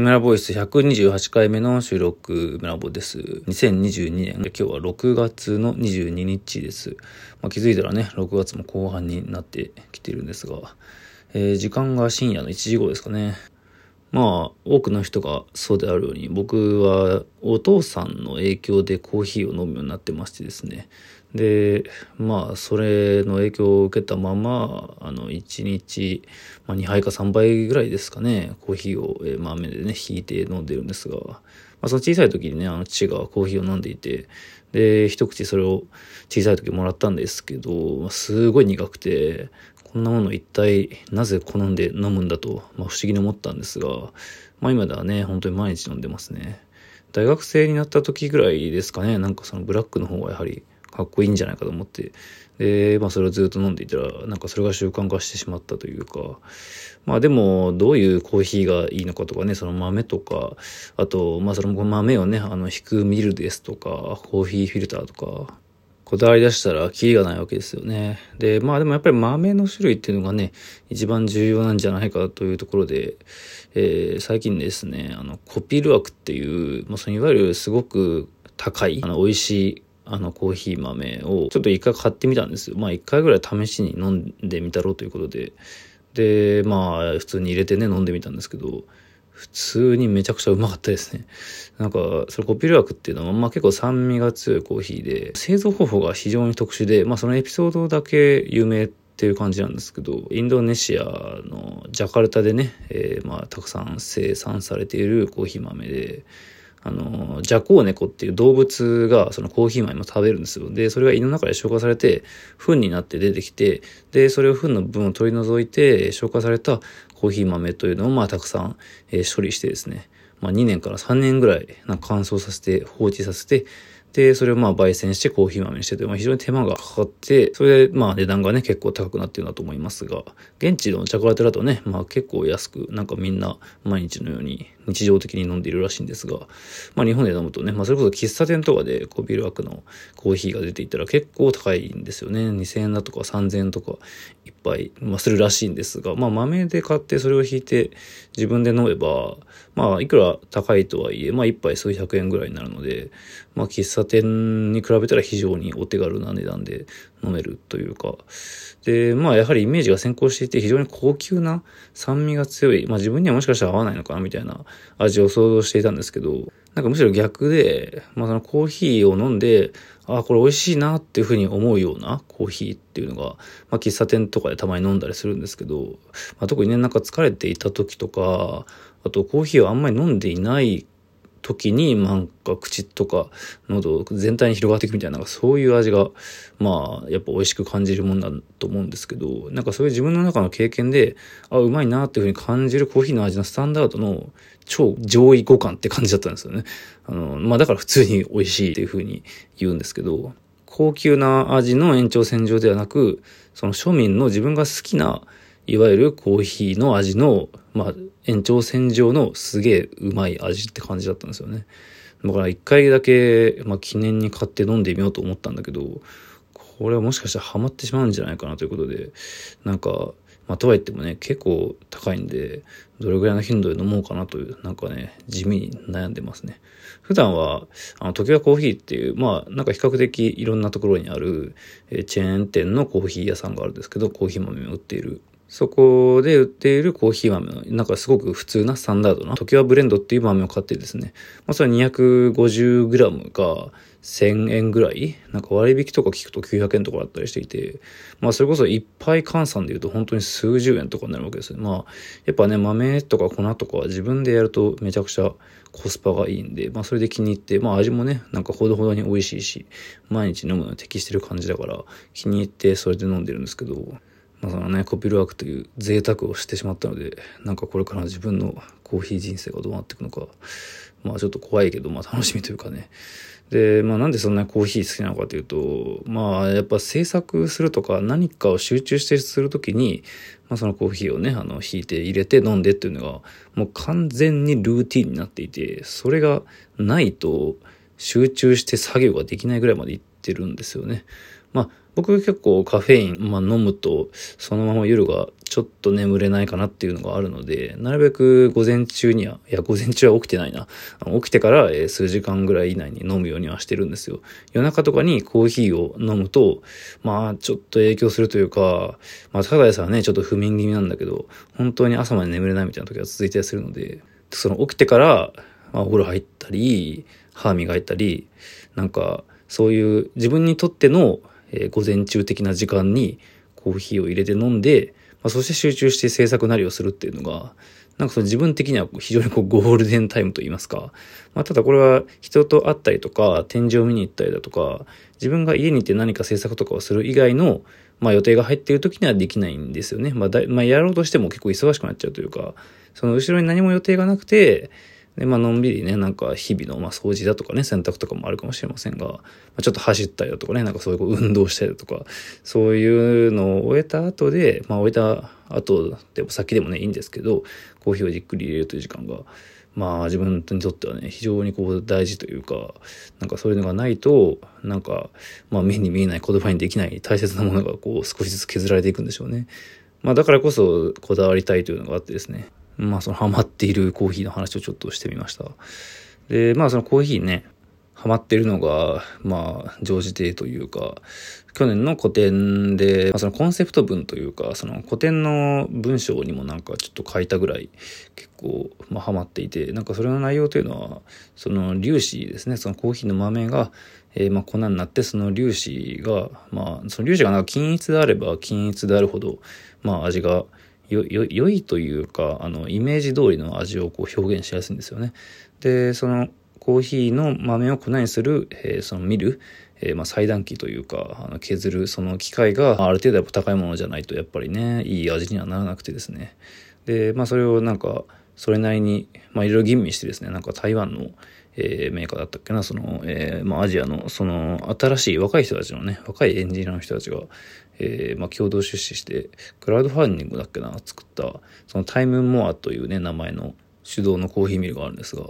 村ボイス128回目の収録村ボです。2022年、今日は6月の22日です。まあ、気づいたらね、6月も後半になってきてるんですが、えー、時間が深夜の1時頃ですかね。まあ、多くの人がそうであるように、僕はお父さんの影響でコーヒーを飲むようになってましてですね。で、まあ、それの影響を受けたまま、あの、1日、まあ、2杯か3杯ぐらいですかね、コーヒーを、豆でね、引いて飲んでるんですが、まあ、その小さい時にね、あの、父がコーヒーを飲んでいて、で、一口それを小さい時もらったんですけど、すごい苦くて、こんなもの一体なぜ好んで飲むんだと、まあ、不思議に思ったんですが、まあ今ではね、本当に毎日飲んでますね。大学生になった時ぐらいですかね、なんかそのブラックの方がやはりかっこいいんじゃないかと思って、で、まあそれをずっと飲んでいたら、なんかそれが習慣化してしまったというか、まあでも、どういうコーヒーがいいのかとかね、その豆とか、あと、まあその豆をね、あの、引くミルですとか、コーヒーフィルターとか、こだわり出したらキリがないわけですよね。で、まあでもやっぱり豆の種類っていうのがね、一番重要なんじゃないかというところで、えー、最近ですね、あの、コピルワークっていう、まあそのいわゆるすごく高い、あの、美味しいあのコーヒー豆をちょっと一回買ってみたんですよ。まあ一回ぐらい試しに飲んでみたろうということで。で、まあ普通に入れてね飲んでみたんですけど、普通にめちゃくちゃうまかったですね。なんか、そのコピルワークっていうのは、まあ結構酸味が強いコーヒーで、製造方法が非常に特殊で、まあそのエピソードだけ有名っていう感じなんですけど、インドネシアのジャカルタでね、えー、まあたくさん生産されているコーヒー豆で、あの、ジャコウネコっていう動物がそのコーヒー豆も食べるんですよ。で、それが胃の中で消化されて、糞になって出てきて、で、それを糞の分を取り除いて、消化されたコーヒー豆というのをまあたくさん、えー、処理してですね、まあ2年から3年ぐらいなんか乾燥させて放置させて、で、それをまあ焙煎してコーヒー豆にしてて、まあ、非常に手間がかかって、それでまあ値段がね結構高くなってるんだと思いますが、現地のチャコラテだとね、まあ結構安く、なんかみんな毎日のように日常的に飲んでいるらしいんですが、まあ日本で飲むとね、まあそれこそ喫茶店とかでこうビール枠のコーヒーが出ていたら結構高いんですよね。2000円だとか3000円とかいっぱい、まあするらしいんですが、まあ豆で買ってそれを引いて自分で飲めば、まあいくら高いとはいえ、まあ一杯数百円ぐらいになるので、まあ喫茶店に比べたら非常にお手軽な値段で飲めるというか、で、まあやはりイメージが先行していて非常に高級な酸味が強い、まあ自分にはもしかしたら合わないのかなみたいな味を想像していたんですけど、なんかむしろ逆で、まあそのコーヒーを飲んで、ああ、これ美味しいなっていうふうに思うようなコーヒーっていうのが、まあ喫茶店とかでたまに飲んだりするんですけど、まあ特にね、なんか疲れていた時とか、あとコーヒーをあんまり飲んでいない時になんか口とか喉全体に広がっていくみたいなそういう味がまあやっぱ美味しく感じるもんだと思うんですけどなんかそういう自分の中の経験であうまいなっていうふうに感じるコーヒーの味のスタンダードの超上位互換って感じだったんですよね。あのまあだから普通に美味しいっていうふうに言うんですけど高級な味の延長線上ではなくその庶民の自分が好きないわゆるコーヒーの味の、まあ、延長線上のすげえうまい味って感じだったんですよね。だから一回だけ、まあ、記念に買って飲んでみようと思ったんだけど、これはもしかしたらハマってしまうんじゃないかなということで、なんか、まあ、とはいってもね、結構高いんで、どれぐらいの頻度で飲もうかなという、なんかね、地味に悩んでますね。普段は、あの、時はコーヒーっていう、まあ、なんか比較的いろんなところにある、えー、チェーン店のコーヒー屋さんがあるんですけど、コーヒー豆を売っている。そこで売っているコーヒー豆の、なんかすごく普通なスタンダードな、時はブレンドっていう豆を買ってですね、まあそれは 250g が1000円ぐらい、なんか割引とか聞くと900円とかだったりしていて、まあそれこそいっぱい換算で言うと本当に数十円とかになるわけですね。まあ、やっぱね、豆とか粉とかは自分でやるとめちゃくちゃコスパがいいんで、まあそれで気に入って、まあ味もね、なんかほどほどに美味しいし、毎日飲むのに適してる感じだから、気に入ってそれで飲んでるんですけど、まあそのね、コピルワークという贅沢をしてしまったので、なんかこれから自分のコーヒー人生がどうなっていくのか、まあちょっと怖いけど、まあ楽しみというかね。で、まあなんでそんなコーヒー好きなのかというと、まあやっぱ制作するとか何かを集中してするときに、まあそのコーヒーをね、あの、引いて入れて飲んでっていうのが、もう完全にルーティンになっていて、それがないと集中して作業ができないぐらいまでいってるんですよね。まあ僕結構カフェイン、まあ、飲むとそのまま夜がちょっと眠れないかなっていうのがあるので、なるべく午前中には、いや午前中は起きてないな。起きてから、数時間ぐらい以内に飲むようにはしてるんですよ。夜中とかにコーヒーを飲むと、まあちょっと影響するというか、まあただでさね、ちょっと不眠気味なんだけど、本当に朝まで眠れないみたいな時が続いたりするので、その起きてから、まあ、お風呂入ったり、歯磨いたり、なんかそういう自分にとってのえー、午前中的な時間にコーヒーを入れて飲んで、まあ、そして集中して制作なりをするっていうのが、なんかその自分的には非常にこうゴールデンタイムと言いますか。まあ、ただこれは人と会ったりとか、展示を見に行ったりだとか、自分が家にいて何か制作とかをする以外の、まあ予定が入っている時にはできないんですよね。まあだ、まあやろうとしても結構忙しくなっちゃうというか、その後ろに何も予定がなくて、で、まあ、のんびりね、なんか日々の、まあ、掃除だとかね、洗濯とかもあるかもしれませんが、まあ、ちょっと走ったりだとかね、なんかそういう運動したりだとか、そういうのを終えた後で、まあ、終えた後でも先でもね、いいんですけど、コーヒーをじっくり入れるという時間が、まあ自分にとってはね、非常にこう大事というか、なんかそういうのがないと、なんか、まあ目に見えない言葉にできない大切なものがこう少しずつ削られていくんでしょうね。まあだからこそこだわりたいというのがあってですね。まあそのハマっているコーヒーの話をちょっとしてみました。で、まあそのコーヒーね、ハマってるのが、まあ、常時定というか、去年の古典で、まあ、そのコンセプト文というか、その古典の文章にもなんかちょっと書いたぐらい結構、まあ、ハマっていて、なんかそれの内容というのは、その粒子ですね、そのコーヒーの豆が、えー、まあ粉になって、その粒子が、まあ、その粒子がなんか均一であれば均一であるほど、まあ味がよ、よ、良いというか、あの、イメージ通りの味をこう表現しやすいんですよね。で、そのコーヒーの豆を粉にする、えー、その見る、えー、まあ裁断機というか、あの削るその機械がある程度やっぱ高いものじゃないとやっぱりね、いい味にはならなくてですね。で、まあそれをなんか、それなりに、まあいろいろ吟味してですね、なんか台湾の、えー、メーカーだったっけな、その、えー、まあアジアの、その、新しい若い人たちのね、若いエンジニアの人たちが、えー、まあ、共同出資して、クラウドファンディングだっけな、作った、そのタイムモアというね、名前の手動のコーヒーミルがあるんですが、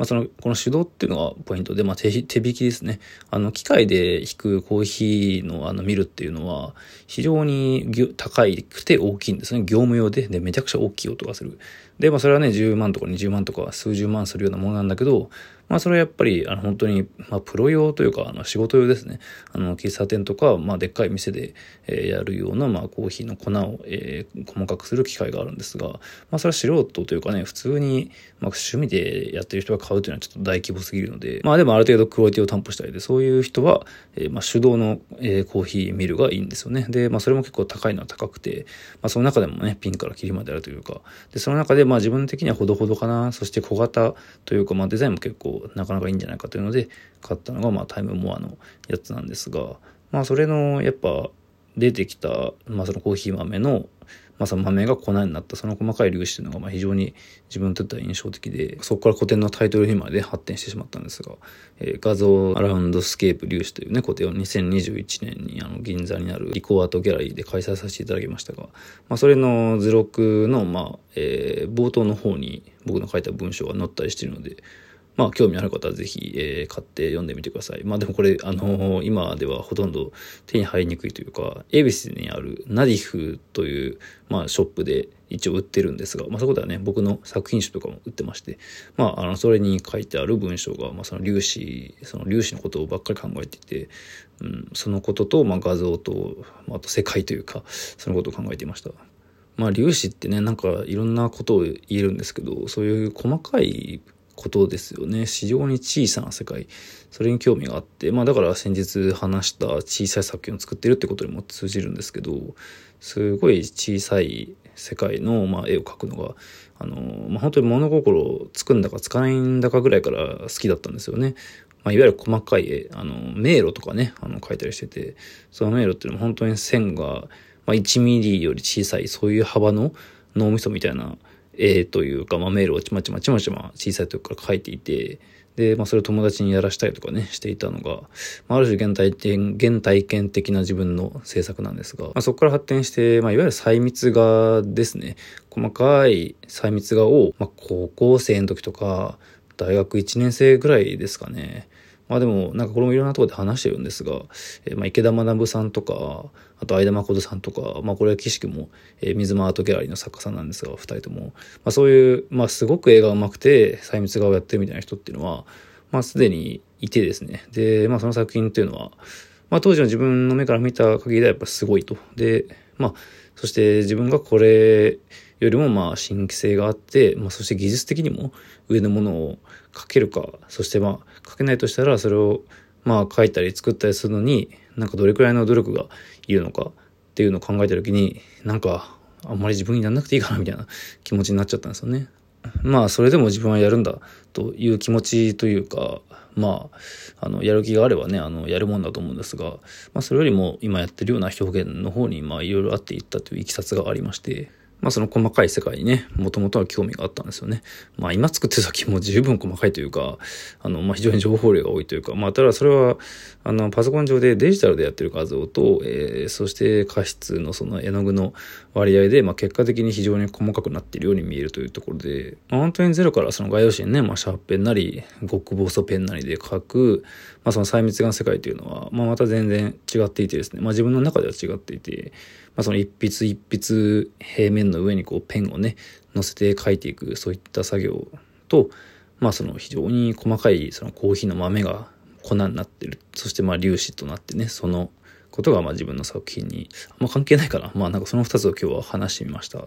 まあ、その、この手動っていうのがポイントで、まあ手、手引きですね。あの、機械で引くコーヒーのあのミルっていうのは、非常に高いくて大きいんですね。業務用で、で、めちゃくちゃ大きい音がする。で、まあ、それはね、10万とか20万とか数十万するようなものなんだけど、まあそれはやっぱり、あの本当に、まあプロ用というか、あの仕事用ですね。あの喫茶店とか、まあでっかい店で、えー、やるような、まあコーヒーの粉を、えー、細かくする機械があるんですが、まあそれは素人というかね、普通に、まあ趣味でやってる人が買うというのはちょっと大規模すぎるので、まあでもある程度クオリティを担保したいで、そういう人は、えー、まあ手動の、えー、コーヒーミルがいいんですよね。で、まあそれも結構高いのは高くて、まあその中でもね、ピンからキリまであるというか、で、その中でまあ自分的にはほどほどかな、そして小型というか、まあデザインも結構なかなかいいんじゃないかというので買ったのが、まあ、タイムモアのやつなんですが、まあ、それの、やっぱ、出てきた、まあ、そのコーヒー豆の、まあ、その豆が粉になったその細かい粒子というのがまあ非常に自分にとっては印象的でそこから古典のタイトルにまで発展してしまったんですが、えー、画像アラウンドスケープ粒子というね古典を2021年にあの銀座にあるリコアートギャラリーで開催させていただきましたが、まあ、それの図録の、まあえー、冒頭の方に僕の書いた文章が載ったりしているのでまあ、興味ある方はぜひ、えー、買って読んでみてください。まあでもこれ、あのー、今ではほとんど手に入りにくいというか、恵比寿にあるナディフという、まあ、ショップで一応売ってるんですが、まあそこではね、僕の作品集とかも売ってまして、まあ、あの、それに書いてある文章が、まあその粒子、その粒子のことをばっかり考えていて、うん、そのことと、まあ画像と、あと世界というか、そのことを考えていました。まあ粒子ってね、なんかいろんなことを言えるんですけど、そういう細かいことですよね。非常に小さな世界。それに興味があって、まあだから先日話した小さい作品を作ってるってことにも通じるんですけど、すごい小さい世界の、まあ、絵を描くのが、あの、まあ、本当に物心つくんだかつかないんだかぐらいから好きだったんですよね。まあ、いわゆる細かい絵、あの、迷路とかね、あの、描いたりしてて、その迷路っていうのも本当に線が、まあ、1ミリより小さい、そういう幅の脳みそみたいな絵というか、まあ、メールをちまちまちまちま小さい時から書いていて、で、まあ、それを友達にやらしたりとかね、していたのが、まあ、ある種現体験、現体験的な自分の制作なんですが、まあ、そこから発展して、まあ、いわゆる細密画ですね。細かい細密画を、まあ、高校生の時とか、大学1年生ぐらいですかね。まあでも、なんかこれもいろんなところで話してるんですが、えー、まあ池田学さんとか、あと相田誠さんとか、まあこれは岸君も、えー、水間アートギャラリーの作家さんなんですが、二人とも、まあそういう、まあすごく映画上手くて、細密画をやってるみたいな人っていうのは、まあすでにいてですね。で、まあその作品っていうのは、まあ当時の自分の目から見た限りではやっぱすごいと。で、まあ、そして自分がこれよりもまあ新規性があって、まあそして技術的にも上のものを書けるか、そしてまあ書けないとしたらそれをまあ書いたり作ったりするのに、なんかどれくらいの努力がいるのかっていうのを考えた時に、なんかあんまり自分にならなくていいかなみたいな気持ちになっちゃったんですよね。まあそれでも自分はやるんだという気持ちというか、まあ、あの、やる気があればね、あの、やるもんだと思うんですが、まあそれよりも今やってるような表現の方に、まあいろいろあっていったといういきさつがありまして、まあその細かい世界にね、もともとは興味があったんですよね。まあ今作ってる時も十分細かいというか、あの、まあ非常に情報量が多いというか、まあただそれは、あの、パソコン上でデジタルでやってる画像と、えー、そして過失のその絵の具の割合で、まあ結果的に非常に細かくなっているように見えるというところで、まあ本当にゼロからその画用紙にね、まあシャーペンなり、極細ペンなりで描く、まあその細密画の世界というのは、まあまた全然違っていてですね、まあ自分の中では違っていて、まあ、その一筆一筆平面の上にこうペンをね、乗せて書いていく、そういった作業と、まあその非常に細かいそのコーヒーの豆が粉になってる。そしてまあ粒子となってね、そのことがまあ自分の作品にあんま関係ないかな。まあなんかその二つを今日は話してみました。